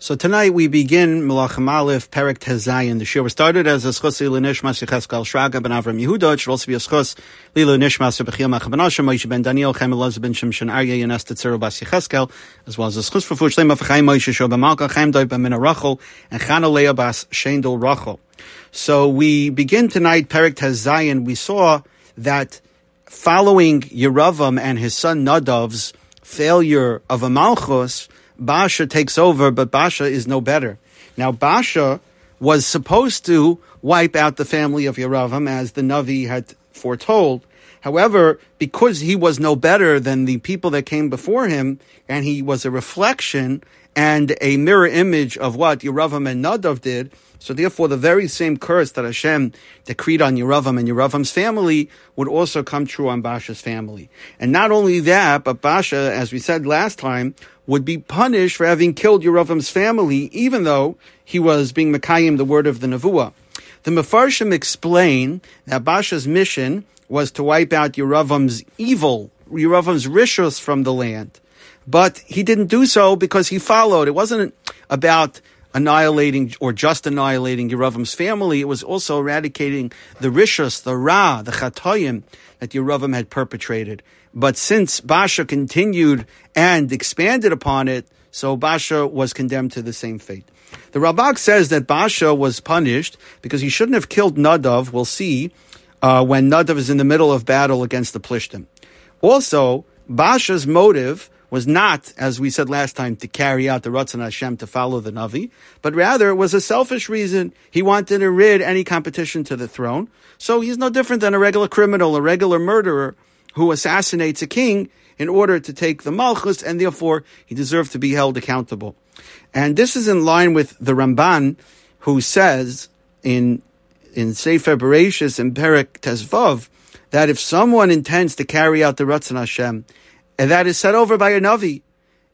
So tonight we begin Melachim Aleph, Perik Tezayin. The shir started as a schus Lila Nishmas Shraga ben Avram Yehuda. It should also be a schus Lila Nishmas Rebechia Macha ben Asher, Moshe ben Daniel, Chaim Elazar ben Shimshon Arya, Yanes Tetzero bas Yecheskel, as well as a schus for Fuch Lema Chaim Moshe Malka, Chaim Doi ben Rachel, and Chana Leah bas Shendel Rachel. So we begin tonight Perik Tezayin. We saw that following Yeravam and his son Nadav's failure of a Malchus, Basha takes over, but Basha is no better. Now, Basha was supposed to wipe out the family of Yeravam as the Navi had foretold. However, because he was no better than the people that came before him, and he was a reflection and a mirror image of what Yeravam and Nadav did, so therefore, the very same curse that Hashem decreed on Yeravam and Yeravam's family would also come true on Basha's family. And not only that, but Basha, as we said last time, would be punished for having killed Yeravam's family, even though he was being Mekayim, the word of the Nevuah. The Mefarshim explain that Basha's mission was to wipe out Yeravam's evil, Yeravam's rishus from the land. But he didn't do so because he followed. It wasn't about annihilating or just annihilating Yeravam's family. It was also eradicating the rishus, the ra, the chatoyim that Yeravam had perpetrated. But since Basha continued and expanded upon it, so Basha was condemned to the same fate. The Ralbag says that Basha was punished because he shouldn't have killed Nadav. We'll see uh, when Nadav is in the middle of battle against the Plishtim. Also, Basha's motive was not, as we said last time, to carry out the Ratzon Hashem to follow the Navi, but rather it was a selfish reason. He wanted to rid any competition to the throne. So he's no different than a regular criminal, a regular murderer who assassinates a king in order to take the Malchus, and therefore he deserved to be held accountable. And this is in line with the Ramban, who says in in Sefer Bereshis and Perik Tezvav that if someone intends to carry out the Ratzon Hashem, and that is set over by a Navi,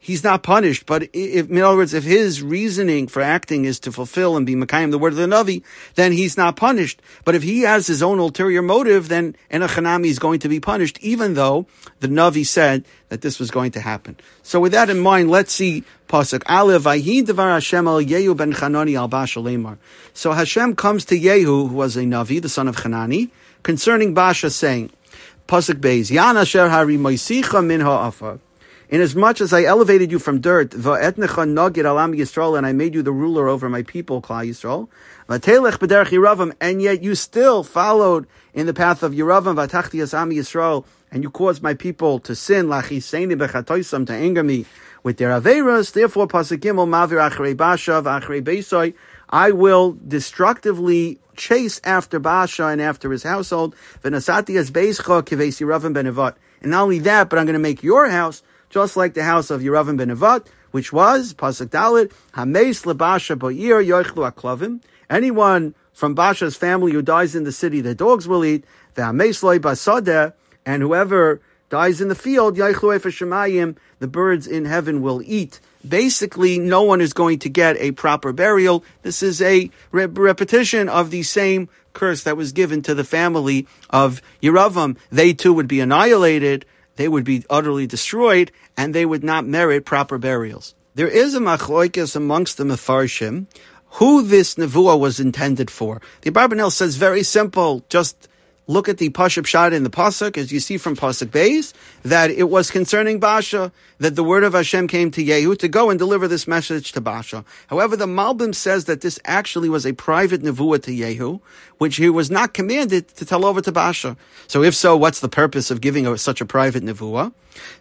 he's not punished. But if, in other words, if his reasoning for acting is to fulfill and be Makayim, the word of the Navi, then he's not punished. But if he has his own ulterior motive, then Enochanami is going to be punished, even though the Navi said that this was going to happen. So with that in mind, let's see Pasuk Aleph, Vayhi Devar Hashem al Yehu ben Chanani al So Hashem comes to Yehu, who was a Navi, the son of Chanani, concerning Basha, saying, Pasuk Beis, Yana Sher Hari Moisicha Min Ha'afar. Inasmuch as I elevated you from dirt, and I made you the ruler over my people, Klal Yisrael, and yet you still followed in the path of Yeravam, and you caused my people to sin, to anger me with their averas. Therefore, mavir I will destructively chase after Basha and after his household. And not only that, but I'm going to make your house just like the house of Yeravam ben Nevat, which was Pasuk Daled Hameis lebasha bo'ir yoichlu aklavim. Anyone from Basha's family who dies in the city, the dogs will eat. The Hameis loy and whoever dies in the field, yoichlu shemayim, the birds in heaven will eat. Basically, no one is going to get a proper burial. This is a re- repetition of the same curse that was given to the family of Yeravam. They too would be annihilated they would be utterly destroyed and they would not merit proper burials. There is a machloikis amongst the Mefarshim who this nevuah was intended for. The Abarbanel says very simple, just look at the Pashute pshat in the Pasuk, as you see from Pasuk Beis, that it was concerning Basha, that the word of Hashem came to Yehu to go and deliver this message to Basha. However, the Malbim says that this actually was a private nevuah to Yehu, which he was not commanded to tell over to Basha. So if so, what's the purpose of giving such a private nevuah?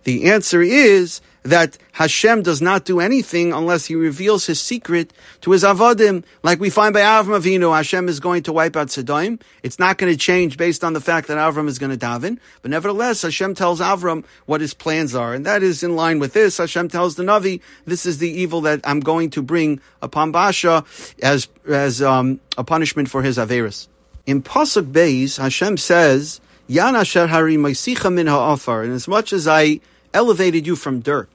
The answer is that Hashem does not do anything unless He reveals His secret to His avodim, like we find by Avram Avinu. Hashem is going to wipe out Sodom. It's not going to change based on the fact that Avram is going to daven, but nevertheless, Hashem tells Avram what His plans are, and that is in line with this. Hashem tells the Navi, "This is the evil that I'm going to bring upon Basha as as um, a punishment for his averus." In Pasuk Beis, Hashem says, "Yan asher hari min ha'afar," and as much as I elevated you from dirt.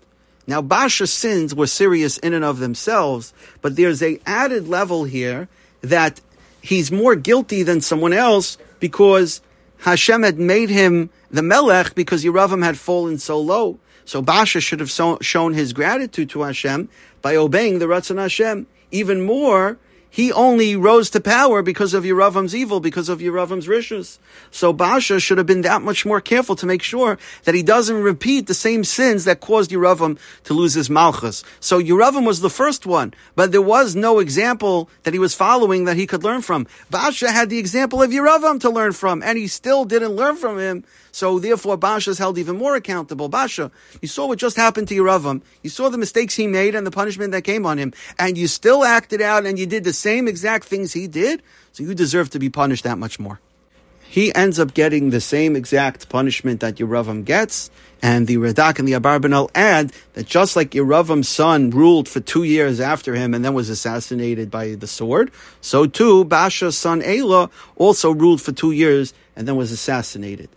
Now, Basha's sins were serious in and of themselves, but there's a added level here that he's more guilty than someone else because Hashem had made him the Melech because Yeravam had fallen so low. So Basha should have so, shown his gratitude to Hashem by obeying the Ratzon Hashem. Even more, he only rose to power because of Yeravam's evil, because of Yeravam's rishus. So Basha should have been that much more careful to make sure that he doesn't repeat the same sins that caused Yeravam to lose his malchus. So Yeravam was the first one, but there was no example that he was following that he could learn from. Basha had the example of Yeravam to learn from, and he still didn't learn from him. So therefore, Basha is held even more accountable. Basha, you saw what just happened to Yeravam. You saw the mistakes he made and the punishment that came on him, and you still acted out and you did the same exact things he did, so you deserve to be punished that much more. He ends up getting the same exact punishment that Yeravam gets, and the Radak and the Abarbanel add that just like Yeravam's son ruled for two years after him and then was assassinated by the sword, so too Basha's son Elah also ruled for two years and then was assassinated.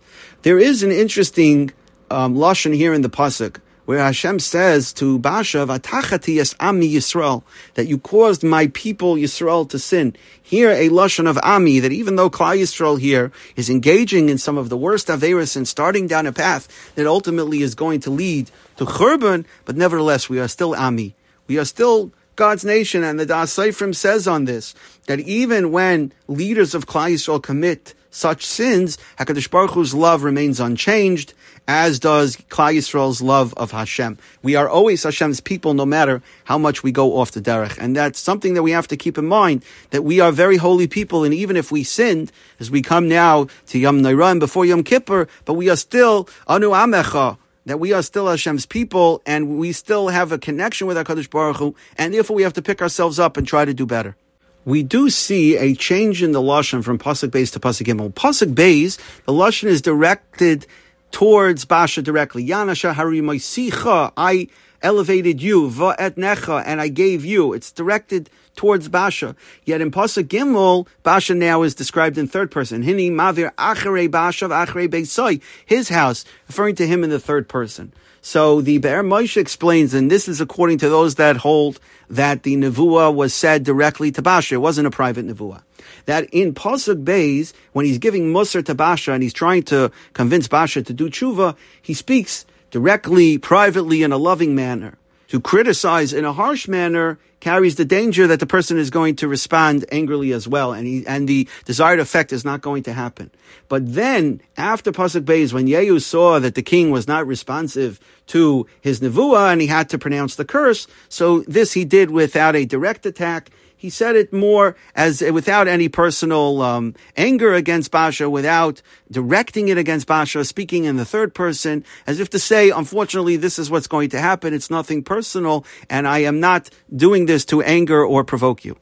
There is an interesting um, lashon here in the pasuk where Hashem says to Basha, "Vatachati es ami Yisrael," that you caused my people Yisrael to sin. Here, a lashon of ami that even though Klal Yisrael here is engaging in some of the worst averis and starting down a path that ultimately is going to lead to churban, but nevertheless we are still ami. We are still God's nation, and the Das Seifrim says on this that even when leaders of Klal Yisrael commit such sins, Hakadosh Baruch Hu's love remains unchanged, as does Klal Yisrael's love of Hashem. We are always Hashem's people, no matter how much we go off the derech, and that's something that we have to keep in mind. That we are very holy people, and even if we sinned, as we come now to Yom Neirah and before Yom Kippur, but we are still Anu Amecha that we are still Hashem's people and we still have a connection with HaKadosh Baruch Hu, and therefore we have to pick ourselves up and try to do better we do see a change in the lashon from pasuk Beis to pasuk Gimel. Pasuk Beis, the lashon is directed towards Basha directly. Yanasha Harimaisicha, I elevated you, va'et necha, and I gave you. It's directed towards Basha. Yet in pasuk Gimel, Basha now is described in third person. Hini mavir achere Basha achere Beisai, his house, referring to him in the third person. So the Be'er Moshe explains, and this is according to those that hold that the Nevuah was said directly to Basha. It wasn't a private Nevuah. That in Pasuk Beis, when he's giving Musar to Basha and he's trying to convince Basha to do tshuva, he speaks directly, privately, in a loving manner. To criticize in a harsh manner carries the danger that the person is going to respond angrily as well, and he, and the desired effect is not going to happen. But then, after Pasuk Beis, when Yehu saw that the king was not responsive to his nevuah and he had to pronounce the curse, so this he did without a direct attack, he said it more as without any personal um, anger against Basha, without directing it against Basha, speaking in the third person, as if to say, unfortunately, this is what's going to happen. It's nothing personal, and I am not doing this to anger or provoke you.